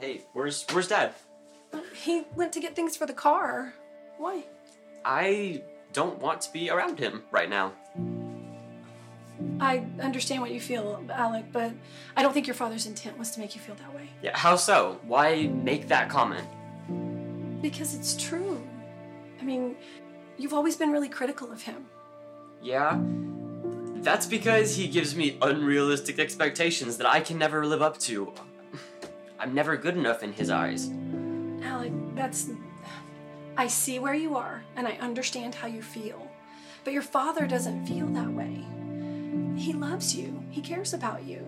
Hey, where's where's Dad? He went to get things for the car. Why? I don't want to be around him right now. I understand what you feel, Alec, but I don't think your father's intent was to make you feel that way. Yeah, how so? Why make that comment? Because it's true. I mean, you've always been really critical of him. Yeah. That's because he gives me unrealistic expectations that I can never live up to. I'm never good enough in his eyes. Alec, that's. I see where you are, and I understand how you feel. But your father doesn't feel that way. He loves you, he cares about you.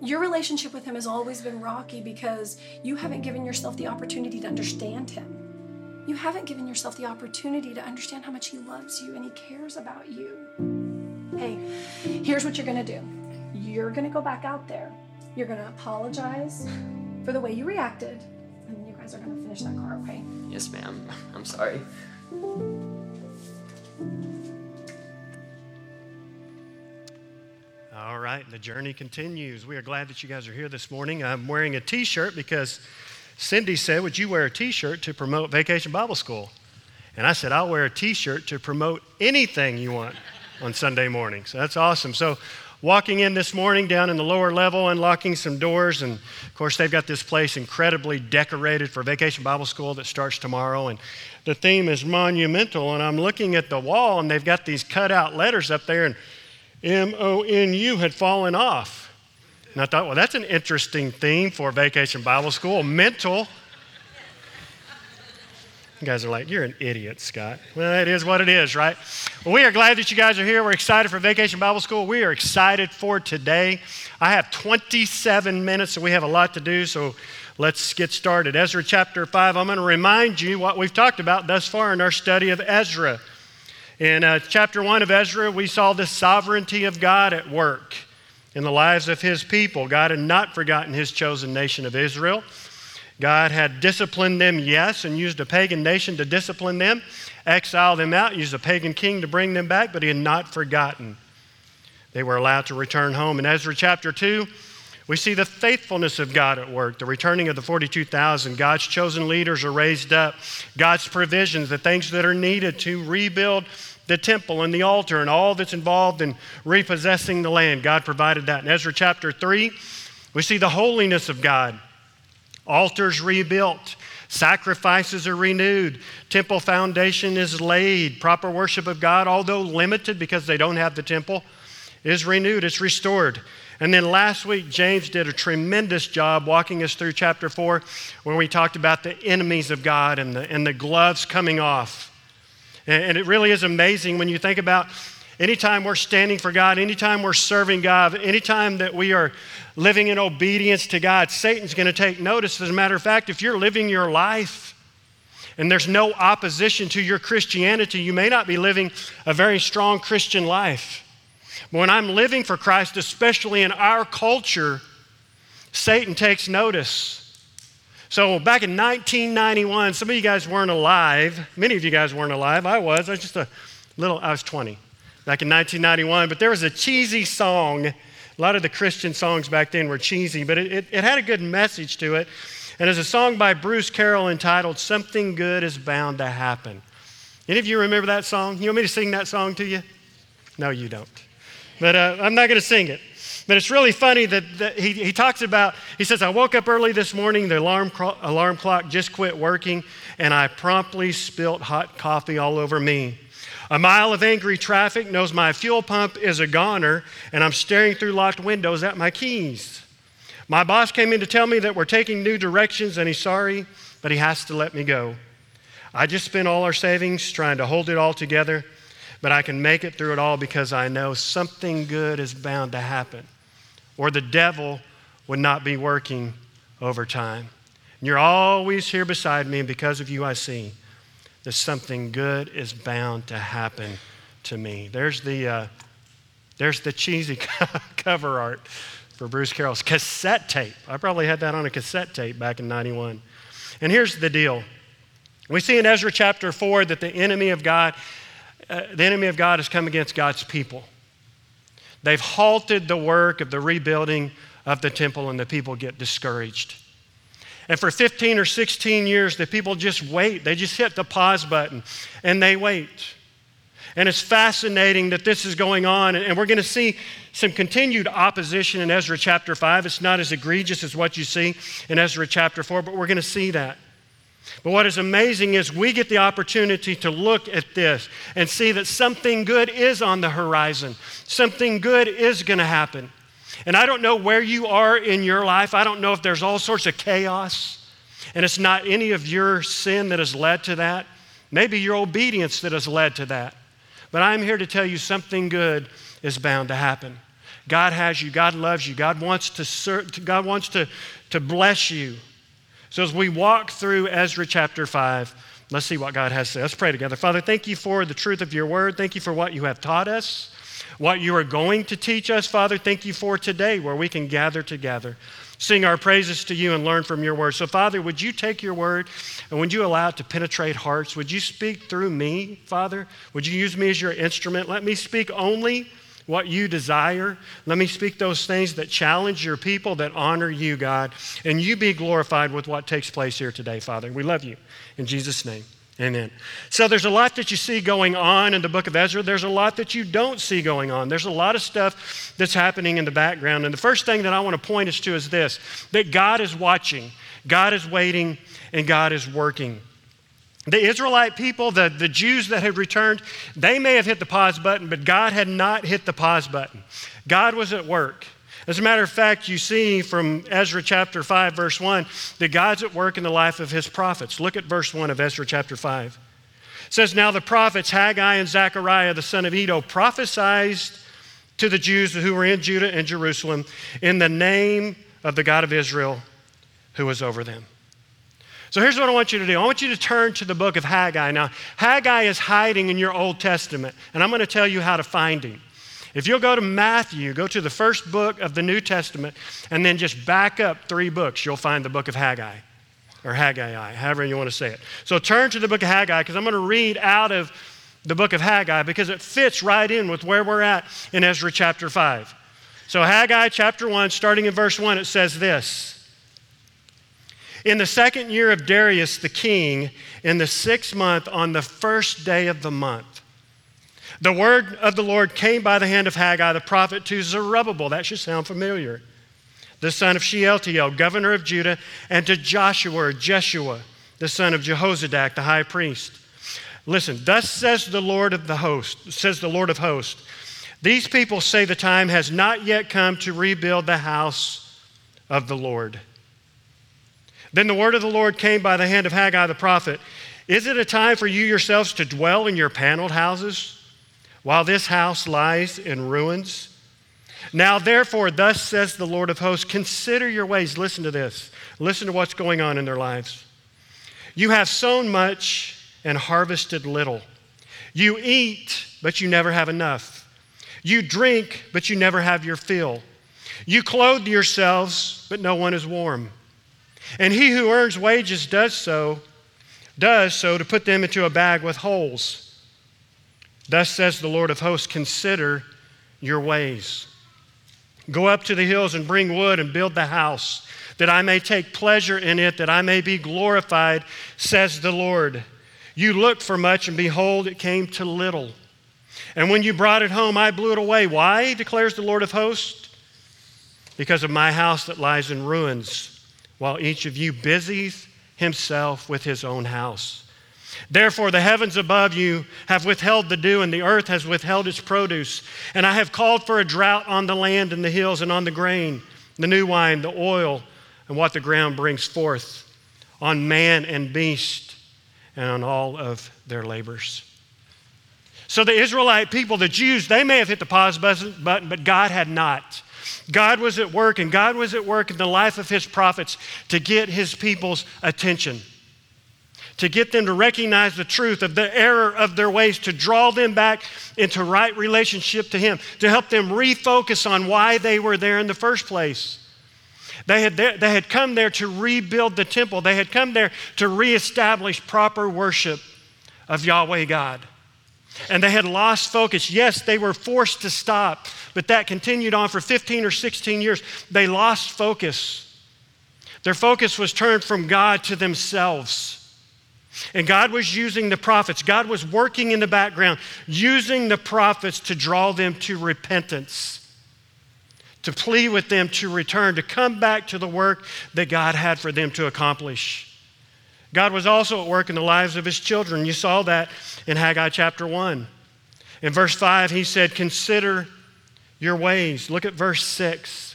Your relationship with him has always been rocky because you haven't given yourself the opportunity to understand him. You haven't given yourself the opportunity to understand how much he loves you and he cares about you. Hey, here's what you're gonna do you're gonna go back out there, you're gonna apologize for the way you reacted, and you guys are gonna finish that car, okay? Yes, ma'am. I'm sorry. All right, the journey continues. We are glad that you guys are here this morning. I'm wearing a t shirt because Cindy said, Would you wear a t shirt to promote Vacation Bible School? And I said, I'll wear a t shirt to promote anything you want on Sunday morning. So that's awesome. So, walking in this morning down in the lower level, unlocking some doors, and of course, they've got this place incredibly decorated for Vacation Bible School that starts tomorrow. And the theme is monumental. And I'm looking at the wall, and they've got these cut out letters up there. and M O N U had fallen off. And I thought, well, that's an interesting theme for Vacation Bible School mental. You guys are like, you're an idiot, Scott. Well, it is what it is, right? Well, we are glad that you guys are here. We're excited for Vacation Bible School. We are excited for today. I have 27 minutes, so we have a lot to do, so let's get started. Ezra chapter 5, I'm going to remind you what we've talked about thus far in our study of Ezra. In uh, chapter 1 of Ezra, we saw the sovereignty of God at work in the lives of his people. God had not forgotten his chosen nation of Israel. God had disciplined them, yes, and used a pagan nation to discipline them, exile them out, used a pagan king to bring them back, but he had not forgotten. They were allowed to return home. In Ezra chapter 2, we see the faithfulness of God at work, the returning of the 42,000. God's chosen leaders are raised up, God's provisions, the things that are needed to rebuild the temple and the altar and all that's involved in repossessing the land. God provided that. In Ezra chapter 3, we see the holiness of God. Altars rebuilt, sacrifices are renewed, temple foundation is laid, proper worship of God, although limited because they don't have the temple, is renewed, it's restored. And then last week, James did a tremendous job walking us through chapter 4, where we talked about the enemies of God and the, and the gloves coming off. And, and it really is amazing when you think about anytime we're standing for God, anytime we're serving God, anytime that we are living in obedience to God, Satan's going to take notice. As a matter of fact, if you're living your life, and there's no opposition to your Christianity, you may not be living a very strong Christian life. But when I'm living for Christ, especially in our culture, Satan takes notice. So back in 1991, some of you guys weren't alive. Many of you guys weren't alive. I was. I was just a little, I was 20 back in 1991. But there was a cheesy song. A lot of the Christian songs back then were cheesy, but it, it, it had a good message to it. And there's a song by Bruce Carroll entitled Something Good is Bound to Happen. Any of you remember that song? You want me to sing that song to you? No, you don't. But uh, I'm not going to sing it. But it's really funny that, that, he, he talks about, he says, I woke up early this morning, the alarm, alarm clock just quit working, and I promptly spilt hot coffee all over me. A mile of angry traffic knows my fuel pump is a goner, and I'm staring through locked windows at my keys. My boss came in to tell me that we're taking new directions, and he's sorry, but he has to let me go. I just spent all our savings trying to hold it all together, but I can make it through it all because I know something good is bound to happen, or the devil would not be working overtime. And you're always here beside me, and because of you, I see that something good is bound to happen to me. There's the, uh, there's the cheesy cover art for Bruce Carroll's cassette tape. I probably had that on a cassette tape back in 91. And here's the deal we see in Ezra chapter 4 that the enemy of God, uh, the enemy of God has come against God's people. They've halted the work of the rebuilding of the temple, and the people get discouraged. And for 15 or 16 years, the people just wait. They just hit the pause button and they wait. And it's fascinating that this is going on. And we're going to see some continued opposition in Ezra chapter 5. It's not as egregious as what you see in Ezra chapter 4, but we're going to see that. But what is amazing is we get the opportunity to look at this and see that something good is on the horizon. Something good is going to happen. And I don't know where you are in your life. I don't know if there's all sorts of chaos and it's not any of your sin that has led to that. Maybe your obedience that has led to that. But I'm here to tell you something good is bound to happen. God has you. God loves you. God wants to serve, God wants to, to bless you. So as we walk through Ezra chapter 5, let's see what God has to say. Let's pray together. Father, thank you for the truth of your word. Thank you for what you have taught us what you are going to teach us, Father. Thank you for today where we can gather together, sing our praises to you, and learn from your word. So, Father, would you take your word and would you allow it to penetrate hearts? Would you speak through me, Father? Would you use me as your instrument? Let me speak only what you desire. Let me speak those things that challenge your people, that honor you, God. And you be glorified with what takes place here today, Father. We love you. In Jesus' name. Amen. So there's a lot that you see going on in the book of Ezra. There's a lot that you don't see going on. There's a lot of stuff that's happening in the background. And the first thing that I want to point us to is this that God is watching, God is waiting, and God is working. The Israelite people, the, the Jews that had returned, they may have hit the pause button, but God had not hit the pause button. God was at work. As a matter of fact, you see from Ezra chapter 5, verse 1, that God's at work in the life of his prophets. Look at verse 1 of Ezra chapter 5. It says, Now the prophets Haggai and Zechariah, the son of Iddo, prophesied to the Jews who were in Judah and Jerusalem in the name of the God of Israel who was over them. So here's what I want you to do. I want you to turn to the book of Haggai. Now, Haggai is hiding in your Old Testament, and I'm going to tell you how to find him. If you'll go to Matthew, go to the first book of the New Testament, and then just back up three books, you'll find the book of Haggai or Haggai, however you want to say it. So turn to the book of Haggai because I'm going to read out of the book of Haggai because it fits right in with where we're at in Ezra chapter 5. So, Haggai chapter 1, starting in verse 1, it says this In the second year of Darius the king, in the sixth month, on the first day of the month, the word of the Lord came by the hand of Haggai the prophet to Zerubbabel. That should sound familiar. The son of Shealtiel, governor of Judah, and to Joshua or Jeshua, the son of Jehozadak, the high priest. Listen, thus says the Lord of the host, says the Lord of hosts. These people say the time has not yet come to rebuild the house of the Lord. Then the word of the Lord came by the hand of Haggai the prophet. Is it a time for you yourselves to dwell in your paneled houses? While this house lies in ruins. Now, therefore, thus says the Lord of hosts, consider your ways. Listen to this. Listen to what's going on in their lives. You have sown much and harvested little. You eat, but you never have enough. You drink, but you never have your fill. You clothe yourselves, but no one is warm. And he who earns wages does so, does so to put them into a bag with holes Thus says the Lord of hosts Consider your ways. Go up to the hills and bring wood and build the house, that I may take pleasure in it, that I may be glorified, says the Lord. You looked for much, and behold, it came to little. And when you brought it home, I blew it away. Why, declares the Lord of hosts? Because of my house that lies in ruins, while each of you busies himself with his own house. Therefore, the heavens above you have withheld the dew, and the earth has withheld its produce. And I have called for a drought on the land and the hills and on the grain, the new wine, the oil, and what the ground brings forth, on man and beast, and on all of their labors. So the Israelite people, the Jews, they may have hit the pause button, but God had not. God was at work, and God was at work in the life of his prophets to get his people's attention to get them to recognize the truth of the error of their ways, to draw them back into right relationship to Him, to help them refocus on why they were there in the first place. They had, they had come there to rebuild the temple, they had come there to reestablish proper worship of Yahweh God. And they had lost focus. Yes, they were forced to stop, but that continued on for 15 or 16 years. They lost focus. Their focus was turned from God to themselves. And God was using the prophets, God was working in the background, using the prophets to draw them to repentance, to plead with them to return, to come back to the work that God had for them to accomplish. God was also at work in the lives of his children. You saw that in Haggai chapter 1. In verse 5, he said, Consider your ways. Look at verse 6.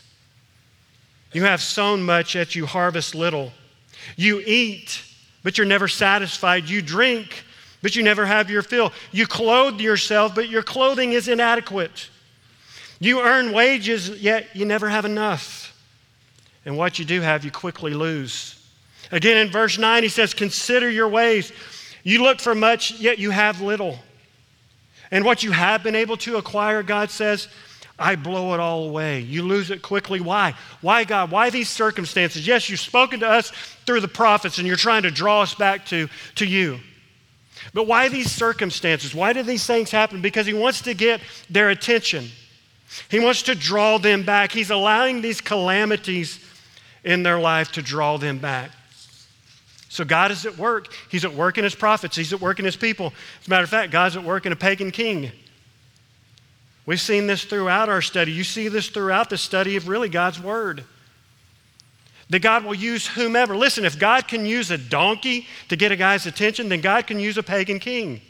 You have sown much, yet you harvest little. You eat, but you're never satisfied. You drink, but you never have your fill. You clothe yourself, but your clothing is inadequate. You earn wages, yet you never have enough. And what you do have, you quickly lose. Again, in verse 9, he says, Consider your ways. You look for much, yet you have little. And what you have been able to acquire, God says, I blow it all away. You lose it quickly. Why? Why, God? Why these circumstances? Yes, you've spoken to us through the prophets and you're trying to draw us back to, to you. But why these circumstances? Why do these things happen? Because He wants to get their attention, He wants to draw them back. He's allowing these calamities in their life to draw them back. So God is at work. He's at work in His prophets, He's at work in His people. As a matter of fact, God's at work in a pagan king. We've seen this throughout our study. You see this throughout the study of really God's Word. That God will use whomever. Listen, if God can use a donkey to get a guy's attention, then God can use a pagan king.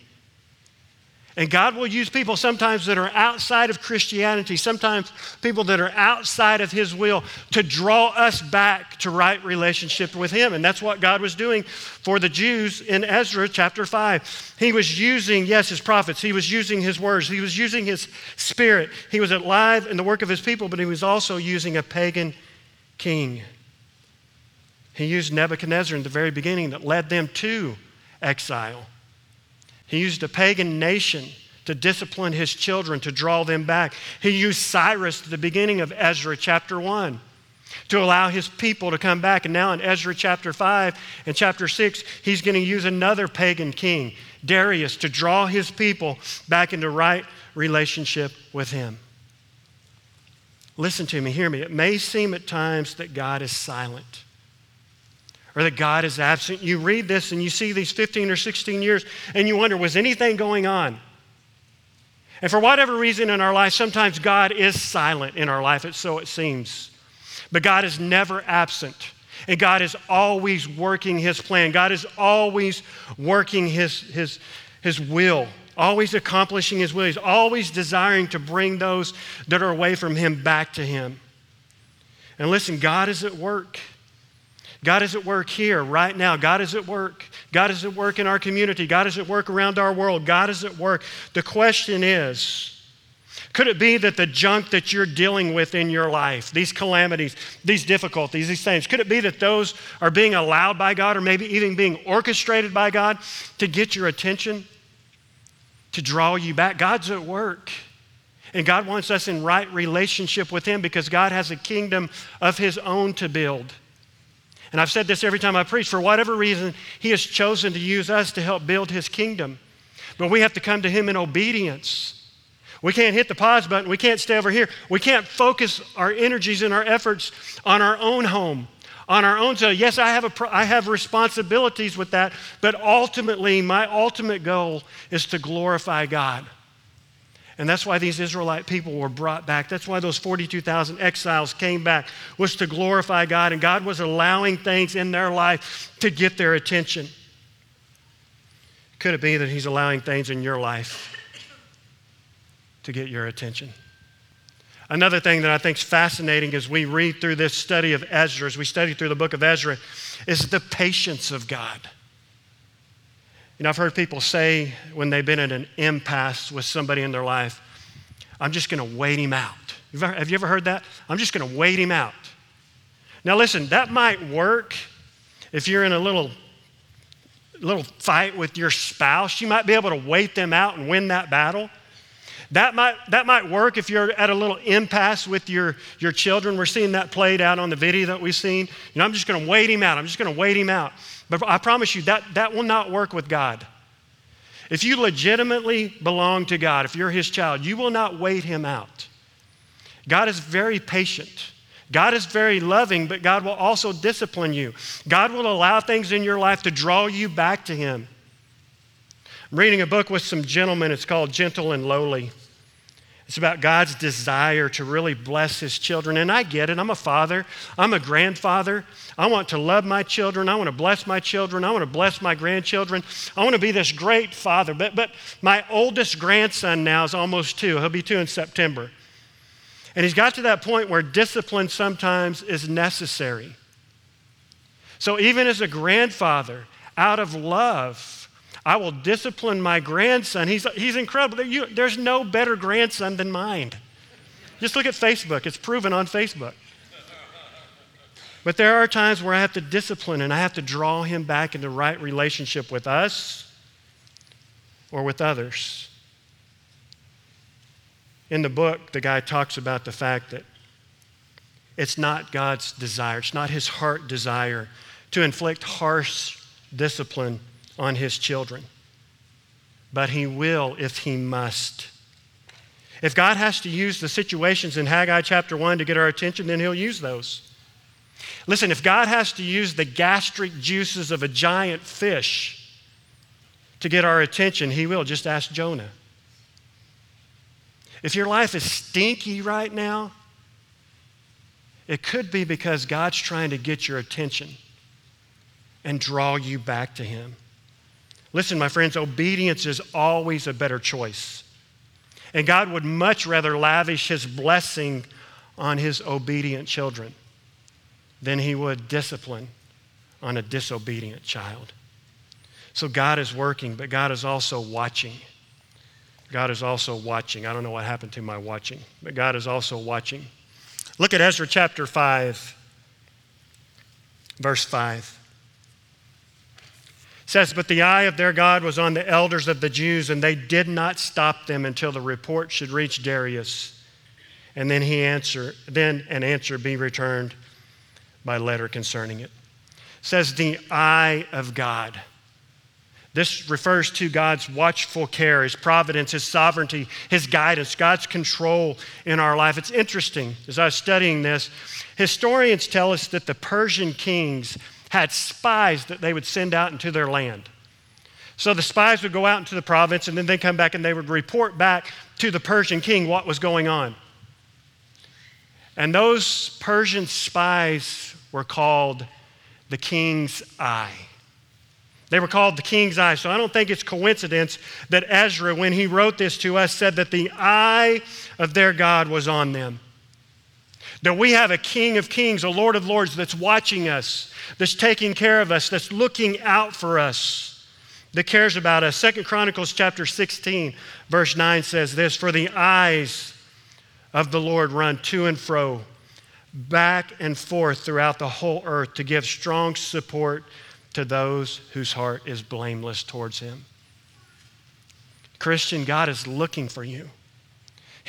And God will use people sometimes that are outside of Christianity, sometimes people that are outside of His will to draw us back to right relationship with Him. And that's what God was doing for the Jews in Ezra chapter 5. He was using, yes, His prophets, He was using His words, He was using His Spirit. He was alive in the work of His people, but He was also using a pagan king. He used Nebuchadnezzar in the very beginning that led them to exile. He used a pagan nation to discipline his children, to draw them back. He used Cyrus at the beginning of Ezra chapter 1 to allow his people to come back. And now in Ezra chapter 5 and chapter 6, he's going to use another pagan king, Darius, to draw his people back into right relationship with him. Listen to me, hear me. It may seem at times that God is silent or that God is absent. You read this and you see these 15 or 16 years and you wonder, was anything going on? And for whatever reason in our life, sometimes God is silent in our life, so it seems. But God is never absent. And God is always working His plan. God is always working His, his, his will, always accomplishing His will. He's always desiring to bring those that are away from Him back to Him. And listen, God is at work. God is at work here right now. God is at work. God is at work in our community. God is at work around our world. God is at work. The question is could it be that the junk that you're dealing with in your life, these calamities, these difficulties, these things, could it be that those are being allowed by God or maybe even being orchestrated by God to get your attention, to draw you back? God's at work. And God wants us in right relationship with Him because God has a kingdom of His own to build. And I've said this every time I preach. For whatever reason, He has chosen to use us to help build His kingdom. But we have to come to Him in obedience. We can't hit the pause button. We can't stay over here. We can't focus our energies and our efforts on our own home, on our own. So, yes, I have, a, I have responsibilities with that, but ultimately, my ultimate goal is to glorify God. And that's why these Israelite people were brought back. That's why those 42,000 exiles came back, was to glorify God. And God was allowing things in their life to get their attention. Could it be that He's allowing things in your life to get your attention? Another thing that I think is fascinating as we read through this study of Ezra, as we study through the book of Ezra, is the patience of God. You know, I've heard people say when they've been at an impasse with somebody in their life, I'm just going to wait him out. Have you ever heard that? I'm just going to wait him out. Now, listen, that might work if you're in a little, little fight with your spouse. You might be able to wait them out and win that battle. That might, that might work if you're at a little impasse with your, your children. We're seeing that played out on the video that we've seen. You know, I'm just going to wait him out. I'm just going to wait him out. But I promise you, that, that will not work with God. If you legitimately belong to God, if you're his child, you will not wait him out. God is very patient. God is very loving, but God will also discipline you. God will allow things in your life to draw you back to Him. I'm reading a book with some gentlemen. It's called Gentle and Lowly. It's about God's desire to really bless His children. And I get it. I'm a father, I'm a grandfather. I want to love my children. I want to bless my children. I want to bless my grandchildren. I want to be this great father. But, but my oldest grandson now is almost two. He'll be two in September. And he's got to that point where discipline sometimes is necessary. So, even as a grandfather, out of love, I will discipline my grandson. He's, he's incredible. You, there's no better grandson than mine. Just look at Facebook, it's proven on Facebook. But there are times where I have to discipline and I have to draw him back into right relationship with us or with others. In the book, the guy talks about the fact that it's not God's desire, it's not his heart desire to inflict harsh discipline on his children. But he will if he must. If God has to use the situations in Haggai chapter 1 to get our attention, then he'll use those. Listen, if God has to use the gastric juices of a giant fish to get our attention, he will. Just ask Jonah. If your life is stinky right now, it could be because God's trying to get your attention and draw you back to Him. Listen, my friends, obedience is always a better choice. And God would much rather lavish His blessing on His obedient children than He would discipline on a disobedient child. So God is working, but God is also watching. God is also watching. I don't know what happened to my watching, but God is also watching. Look at Ezra chapter 5, verse 5. Says, But the eye of their God was on the elders of the Jews, and they did not stop them until the report should reach Darius. And then he answer, then an answer be returned by letter concerning it. it says the eye of God. This refers to God's watchful care, His providence, His sovereignty, His guidance, God's control in our life. It's interesting, as I was studying this, historians tell us that the Persian kings had spies that they would send out into their land. So the spies would go out into the province and then they come back and they would report back to the Persian king what was going on. And those Persian spies were called the king's eye. They were called the king's eye. So I don't think it's coincidence that Ezra, when he wrote this to us, said that the eye of their God was on them. That we have a king of kings, a lord of lords that's watching us, that's taking care of us, that's looking out for us, that cares about us. Second Chronicles chapter 16, verse 9 says this For the eyes of the Lord run to and fro, back and forth throughout the whole earth to give strong support to those whose heart is blameless towards Him. Christian, God is looking for you.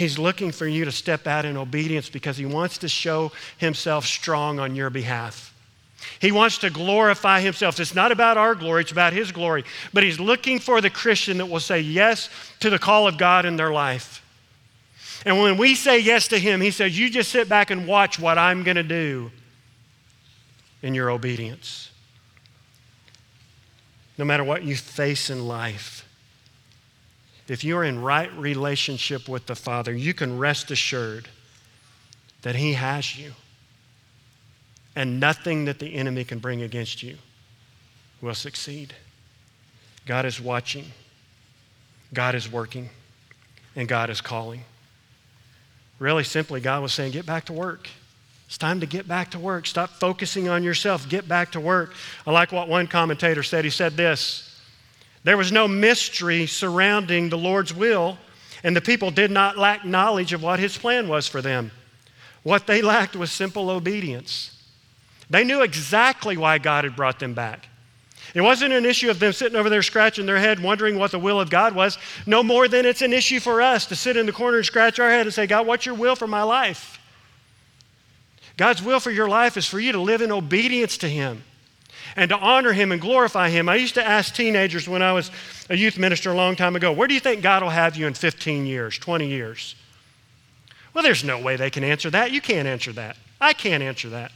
He's looking for you to step out in obedience because He wants to show Himself strong on your behalf. He wants to glorify Himself. It's not about our glory, it's about His glory. But He's looking for the Christian that will say yes to the call of God in their life. And when we say yes to Him, He says, You just sit back and watch what I'm going to do in your obedience no matter what you face in life, if you're in right relationship with the Father, you can rest assured that He has you. And nothing that the enemy can bring against you will succeed. God is watching, God is working, and God is calling. Really simply, God was saying, Get back to work. It's time to get back to work. Stop focusing on yourself. Get back to work. I like what one commentator said. He said this There was no mystery surrounding the Lord's will, and the people did not lack knowledge of what his plan was for them. What they lacked was simple obedience. They knew exactly why God had brought them back. It wasn't an issue of them sitting over there scratching their head, wondering what the will of God was, no more than it's an issue for us to sit in the corner and scratch our head and say, God, what's your will for my life? God's will for your life is for you to live in obedience to Him and to honor Him and glorify Him. I used to ask teenagers when I was a youth minister a long time ago, where do you think God will have you in 15 years, 20 years? Well, there's no way they can answer that. You can't answer that. I can't answer that.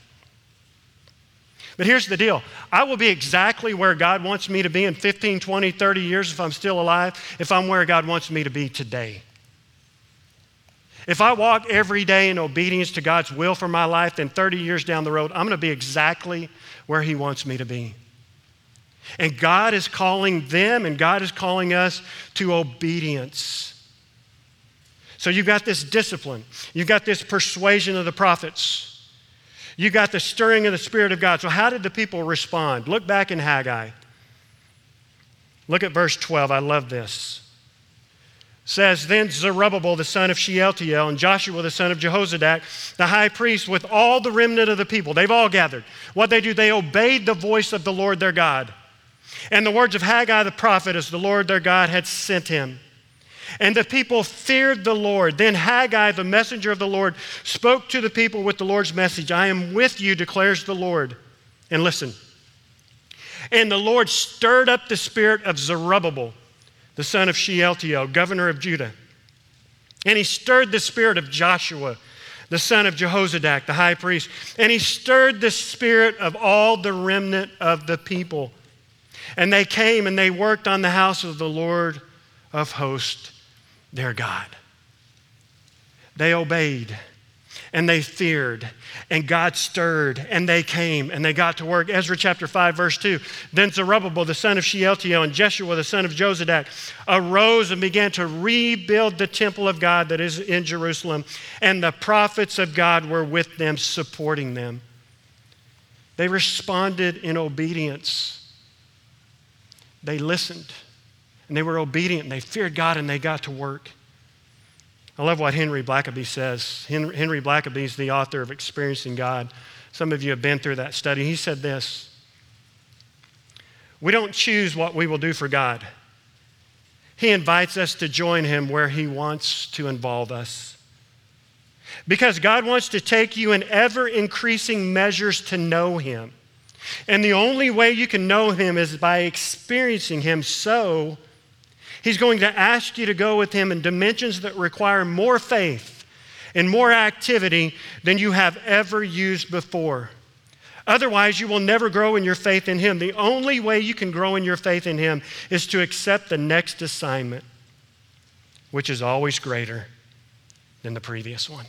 But here's the deal I will be exactly where God wants me to be in 15, 20, 30 years if I'm still alive, if I'm where God wants me to be today. If I walk every day in obedience to God's will for my life, then 30 years down the road, I'm going to be exactly where He wants me to be. And God is calling them and God is calling us to obedience. So you've got this discipline, you've got this persuasion of the prophets. You got the stirring of the Spirit of God. So, how did the people respond? Look back in Haggai. Look at verse 12. I love this. Says, Then Zerubbabel, the son of Shealtiel, and Joshua, the son of Jehozadak, the high priest, with all the remnant of the people, they've all gathered. What they do, they obeyed the voice of the Lord their God. And the words of Haggai the prophet, as the Lord their God had sent him. And the people feared the Lord. Then Haggai, the messenger of the Lord, spoke to the people with the Lord's message I am with you, declares the Lord. And listen. And the Lord stirred up the spirit of Zerubbabel, the son of Shealtiel, governor of Judah. And he stirred the spirit of Joshua, the son of Jehozadak, the high priest. And he stirred the spirit of all the remnant of the people. And they came and they worked on the house of the Lord of hosts their God. They obeyed and they feared, and God stirred, and they came, and they got to work. Ezra chapter 5, verse 2. Then Zerubbabel, the son of Shealtiel, and Jeshua, the son of Jozadak, arose and began to rebuild the temple of God that is in Jerusalem, and the prophets of God were with them, supporting them. They responded in obedience. They listened. And they were obedient and they feared God and they got to work. I love what Henry Blackaby says. Henry Blackaby is the author of Experiencing God. Some of you have been through that study. He said this We don't choose what we will do for God, He invites us to join Him where He wants to involve us. Because God wants to take you in ever increasing measures to know Him. And the only way you can know Him is by experiencing Him so He's going to ask you to go with Him in dimensions that require more faith and more activity than you have ever used before. Otherwise, you will never grow in your faith in Him. The only way you can grow in your faith in Him is to accept the next assignment, which is always greater than the previous one.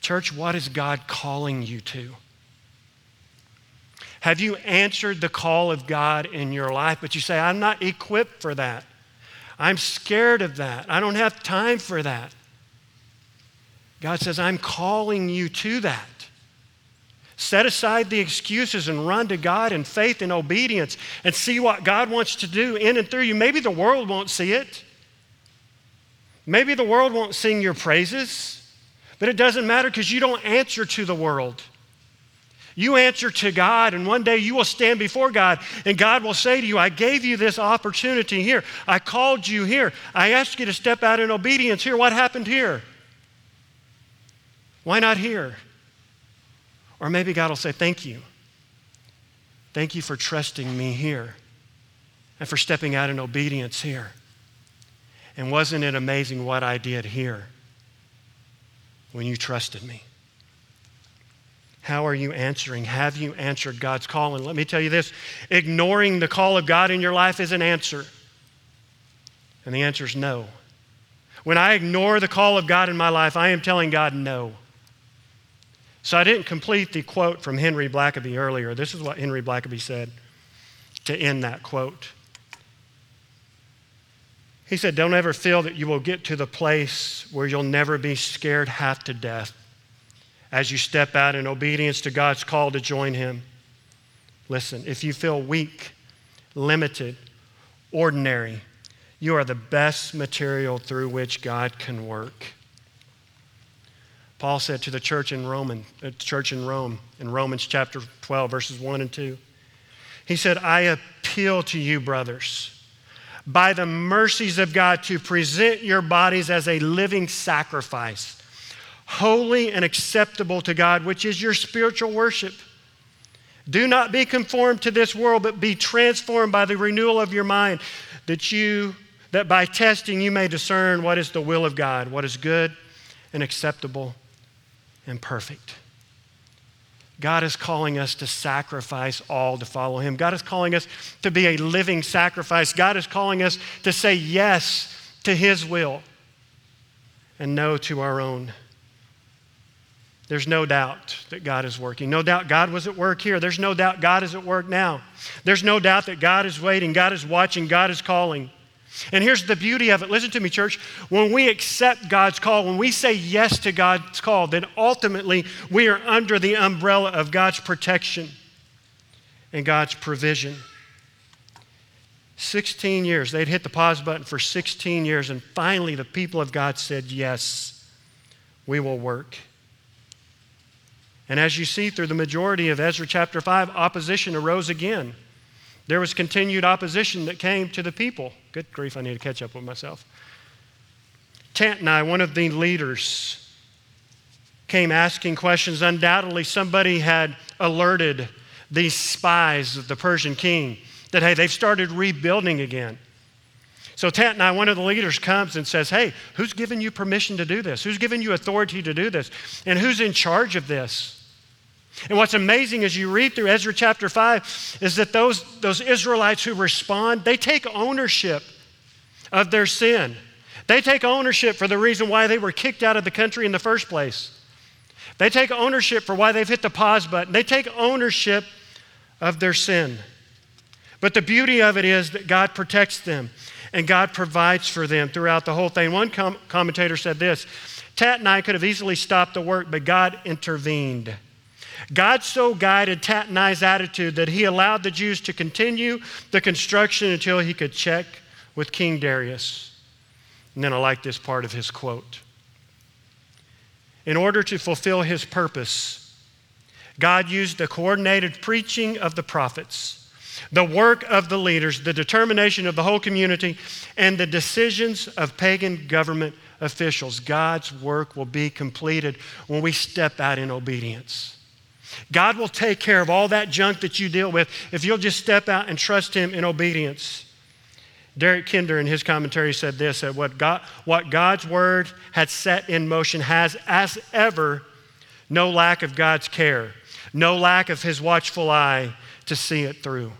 Church, what is God calling you to? Have you answered the call of God in your life? But you say, I'm not equipped for that. I'm scared of that. I don't have time for that. God says, I'm calling you to that. Set aside the excuses and run to God in faith and obedience and see what God wants to do in and through you. Maybe the world won't see it. Maybe the world won't sing your praises, but it doesn't matter because you don't answer to the world. You answer to God, and one day you will stand before God, and God will say to you, I gave you this opportunity here. I called you here. I asked you to step out in obedience here. What happened here? Why not here? Or maybe God will say, Thank you. Thank you for trusting me here and for stepping out in obedience here. And wasn't it amazing what I did here when you trusted me? How are you answering? Have you answered God's call? And let me tell you this ignoring the call of God in your life is an answer. And the answer is no. When I ignore the call of God in my life, I am telling God no. So I didn't complete the quote from Henry Blackaby earlier. This is what Henry Blackaby said to end that quote. He said, Don't ever feel that you will get to the place where you'll never be scared half to death as you step out in obedience to God's call to join Him. Listen, if you feel weak, limited, ordinary, you are the best material through which God can work. Paul said to the church in Roman, uh, church in Rome, in Romans chapter 12, verses 1 and 2. He said, I appeal to you, brothers, by the mercies of God, to present your bodies as a living sacrifice holy and acceptable to God, which is your spiritual worship. Do not be conformed to this world, but be transformed by the renewal of your mind, that you that by testing you may discern what is the will of God, what is good and acceptable and perfect. God is calling us to sacrifice all to follow Him. God is calling us to be a living sacrifice. God is calling us to say yes to His will and no to our own. There's no doubt that God is working. No doubt God was at work here. There's no doubt God is at work now. There's no doubt that God is waiting, God is watching, God is calling. And here's the beauty of it. Listen to me, church. When we accept God's call, when we say yes to God's call, then ultimately we are under the umbrella of God's protection and God's provision. 16 years. They'd hit the pause button for 16 years, and finally the people of God said, Yes, we will work. And as you see through the majority of Ezra chapter 5, opposition arose again. There was continued opposition that came to the people. Good grief, I need to catch up with myself. Tatnai, one of the leaders, came asking questions. Undoubtedly, somebody had alerted these spies of the Persian king that, hey, they've started rebuilding again. So Tatnai, one of the leaders, comes and says, Hey, who's given you permission to do this? Who's given you authority to do this? And who's in charge of this? And what's amazing as you read through Ezra chapter 5 is that those, those Israelites who respond, they take ownership of their sin. They take ownership for the reason why they were kicked out of the country in the first place. They take ownership for why they've hit the pause button. They take ownership of their sin. But the beauty of it is that God protects them and God provides for them throughout the whole thing. One com- commentator said this Tatnai could have easily stopped the work, but God intervened. God so guided Tatnai's attitude that he allowed the Jews to continue the construction until he could check with King Darius. And then I like this part of his quote. In order to fulfill his purpose, God used the coordinated preaching of the prophets, the work of the leaders, the determination of the whole community, and the decisions of pagan government officials. God's work will be completed when we step out in obedience. God will take care of all that junk that you deal with if you'll just step out and trust Him in obedience. Derek Kidner, in his commentary, said this that what, God, what God's word had set in motion has, as ever, no lack of God's care, no lack of His watchful eye to see it through.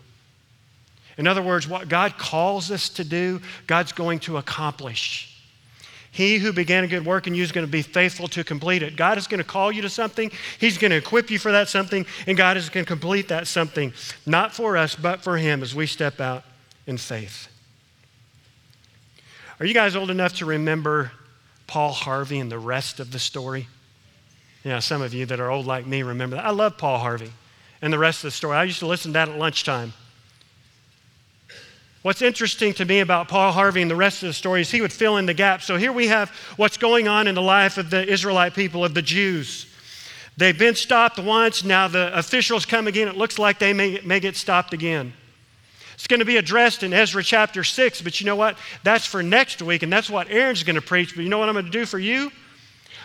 In other words, what God calls us to do, God's going to accomplish. He who began a good work in you is going to be faithful to complete it. God is going to call you to something, He's going to equip you for that something, and God is going to complete that something, not for us, but for Him as we step out in faith. Are you guys old enough to remember Paul Harvey and the rest of the story? Yeah, some of you that are old like me remember that. I love Paul Harvey and the rest of the story. I used to listen to that at lunchtime. What's interesting to me about Paul Harvey and the rest of the story is he would fill in the gaps. So here we have what's going on in the life of the Israelite people, of the Jews. They've been stopped once, now the officials come again. It looks like they may, may get stopped again. It's going to be addressed in Ezra chapter 6, but you know what? That's for next week, and that's what Aaron's going to preach. But you know what I'm going to do for you?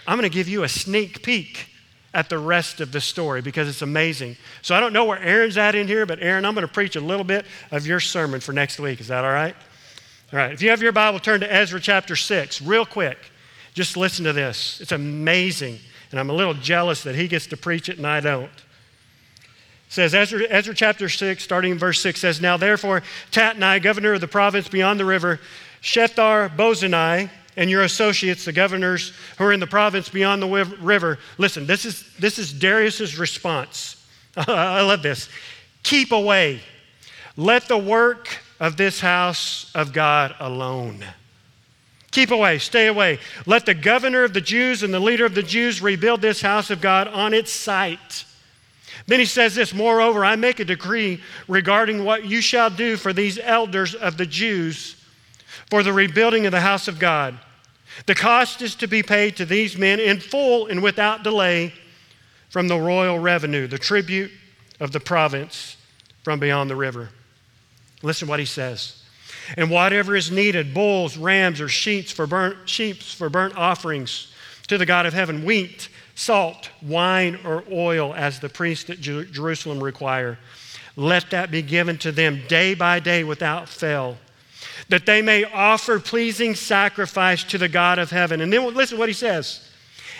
I'm going to give you a sneak peek at the rest of the story because it's amazing. So I don't know where Aaron's at in here, but Aaron, I'm going to preach a little bit of your sermon for next week. Is that all right? All right. If you have your Bible, turn to Ezra chapter 6, real quick. Just listen to this. It's amazing. And I'm a little jealous that he gets to preach it and I don't. It says, Ezra, Ezra chapter 6, starting in verse 6, says, Now therefore, Tatnai, governor of the province beyond the river, Shethar Bozenai, and your associates, the governors who are in the province beyond the river. Listen, this is, this is Darius's response. I love this. Keep away. Let the work of this house of God alone. Keep away, stay away. Let the governor of the Jews and the leader of the Jews rebuild this house of God on its site. Then he says this Moreover, I make a decree regarding what you shall do for these elders of the Jews for the rebuilding of the house of God. The cost is to be paid to these men in full and without delay from the royal revenue, the tribute of the province from beyond the river. Listen to what he says. And whatever is needed, bulls, rams, or sheep for burnt, sheep for burnt offerings to the God of heaven, wheat, salt, wine, or oil, as the priests at Jerusalem require, let that be given to them day by day without fail that they may offer pleasing sacrifice to the God of heaven. And then listen to what he says.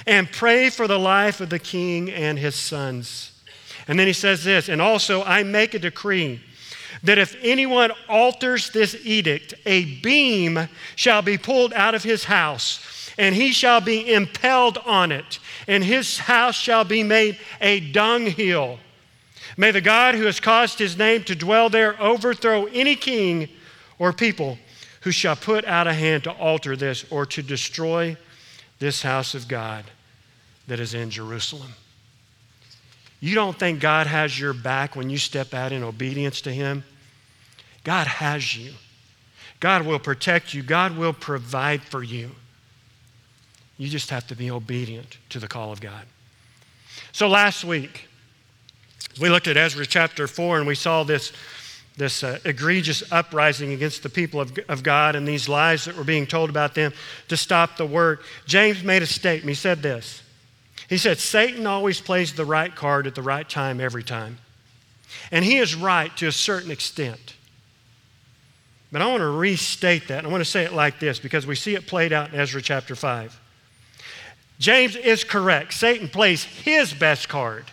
and pray for the life of the king and his sons. And then he says this, and also I make a decree that if anyone alters this edict, a beam shall be pulled out of his house, and he shall be impaled on it, and his house shall be made a dunghill. May the God who has caused his name to dwell there overthrow any king or people who shall put out a hand to alter this or to destroy this house of God that is in Jerusalem. You don't think God has your back when you step out in obedience to Him? God has you. God will protect you. God will provide for you. You just have to be obedient to the call of God. So last week, we looked at Ezra chapter 4 and we saw this, this uh, egregious uprising against the people of, of God and these lies that were being told about them to stop the work. James made a statement. He said this He said, Satan always plays the right card at the right time every time. And he is right to a certain extent. But I want to restate that. I want to say it like this because we see it played out in Ezra chapter 5. James is correct. Satan plays his best card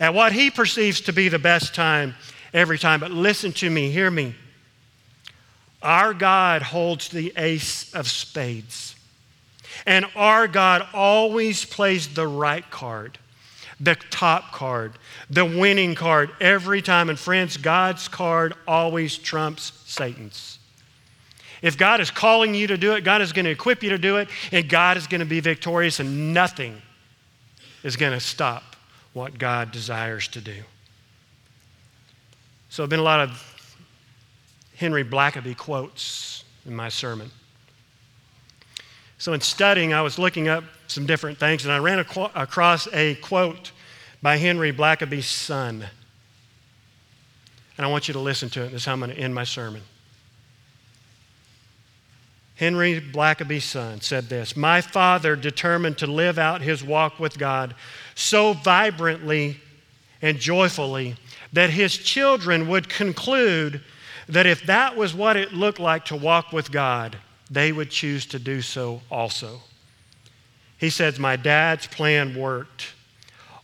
at what he perceives to be the best time every time. But listen to me, hear me. Our God holds the ace of spades. And our God always plays the right card, the top card, the winning card every time. And friends, God's card always trumps Satan's. If God is calling you to do it, God is going to equip you to do it, and God is going to be victorious, and nothing is going to stop what God desires to do. So, there have been a lot of Henry Blackaby quotes in my sermon. So, in studying, I was looking up some different things, and I ran across a quote by Henry Blackaby's son. And I want you to listen to it. This is how I'm going to end my sermon. Henry Blackaby's son said this My father determined to live out his walk with God so vibrantly and joyfully that his children would conclude that if that was what it looked like to walk with God, they would choose to do so also. He says, My dad's plan worked.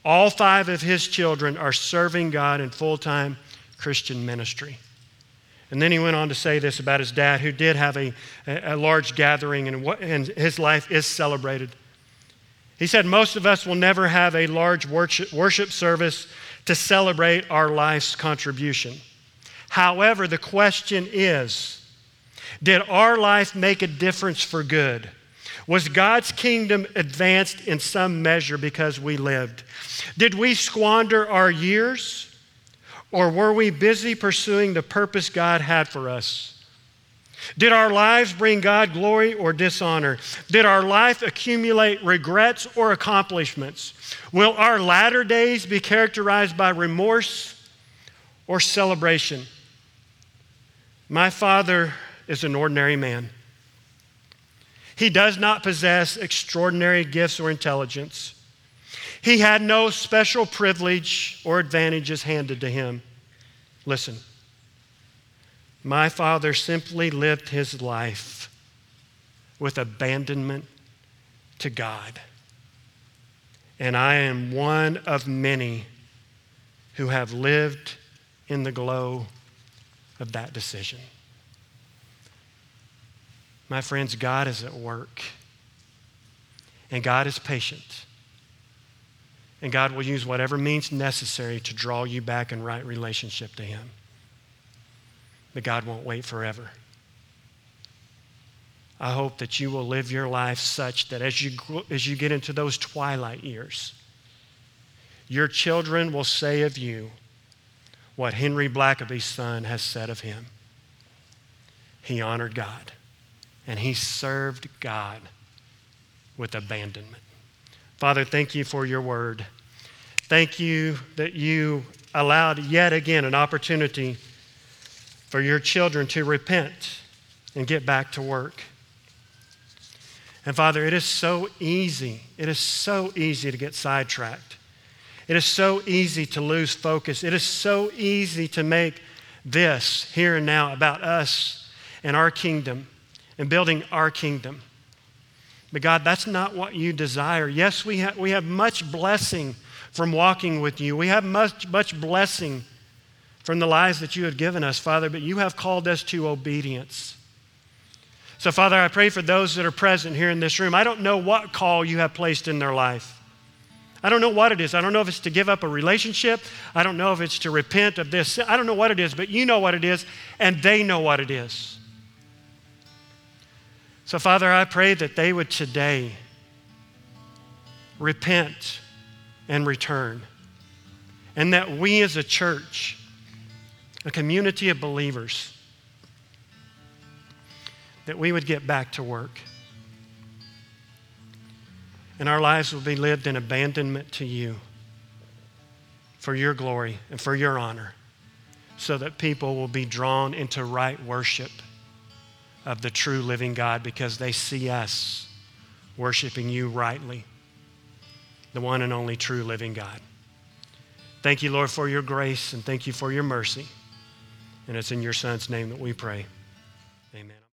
All five of his children are serving God in full time Christian ministry. And then he went on to say this about his dad, who did have a, a large gathering and, what, and his life is celebrated. He said, Most of us will never have a large worship, service to celebrate our life's contribution. However, the question is Did our life make a difference for good? Was God's kingdom advanced in some measure because we lived? Did we squander our years? Or were we busy pursuing the purpose God had for us? Did our lives bring God glory or dishonor? Did our life accumulate regrets or accomplishments? Will our latter days be characterized by remorse or celebration? My father is an ordinary man. He does not possess extraordinary gifts or intelligence. He had no special privilege or advantages handed to him. Listen, my father simply lived his life with abandonment to God. And I am one of many who have lived in the glow of that decision. My friends, God is at work, and God is patient. And God will use whatever means necessary to draw you back in right relationship to Him. But God won't wait forever. I hope that you will live your life such that as you, as you get into those twilight years, your children will say of you what Henry Blackaby's son has said of him. He honored God and he served God with abandonment. Father, thank you for your word. Thank you that you allowed yet again an opportunity for your children to repent and get back to work. And Father, it is so easy, it is so easy to get sidetracked. It is so easy to lose focus. It is so easy to make this here and now about us and our kingdom and building our kingdom. But God, that's not what you desire. Yes, we, ha- we have much blessing from walking with you. We have much, much blessing from the lives that you have given us, Father, but you have called us to obedience. So, Father, I pray for those that are present here in this room. I don't know what call you have placed in their life. I don't know what it is. I don't know if it's to give up a relationship. I don't know if it's to repent of this. I don't know what it is, but you know what it is, and they know what it is. So, Father, I pray that they would today repent and return. And that we as a church, a community of believers, that we would get back to work and our lives will be lived in abandonment to you for your glory and for your honor, so that people will be drawn into right worship of the true living God because they see us worshiping you rightly, the one and only true living God. Thank you, Lord, for your grace and thank you for your mercy. And it's in your Son's name that we pray.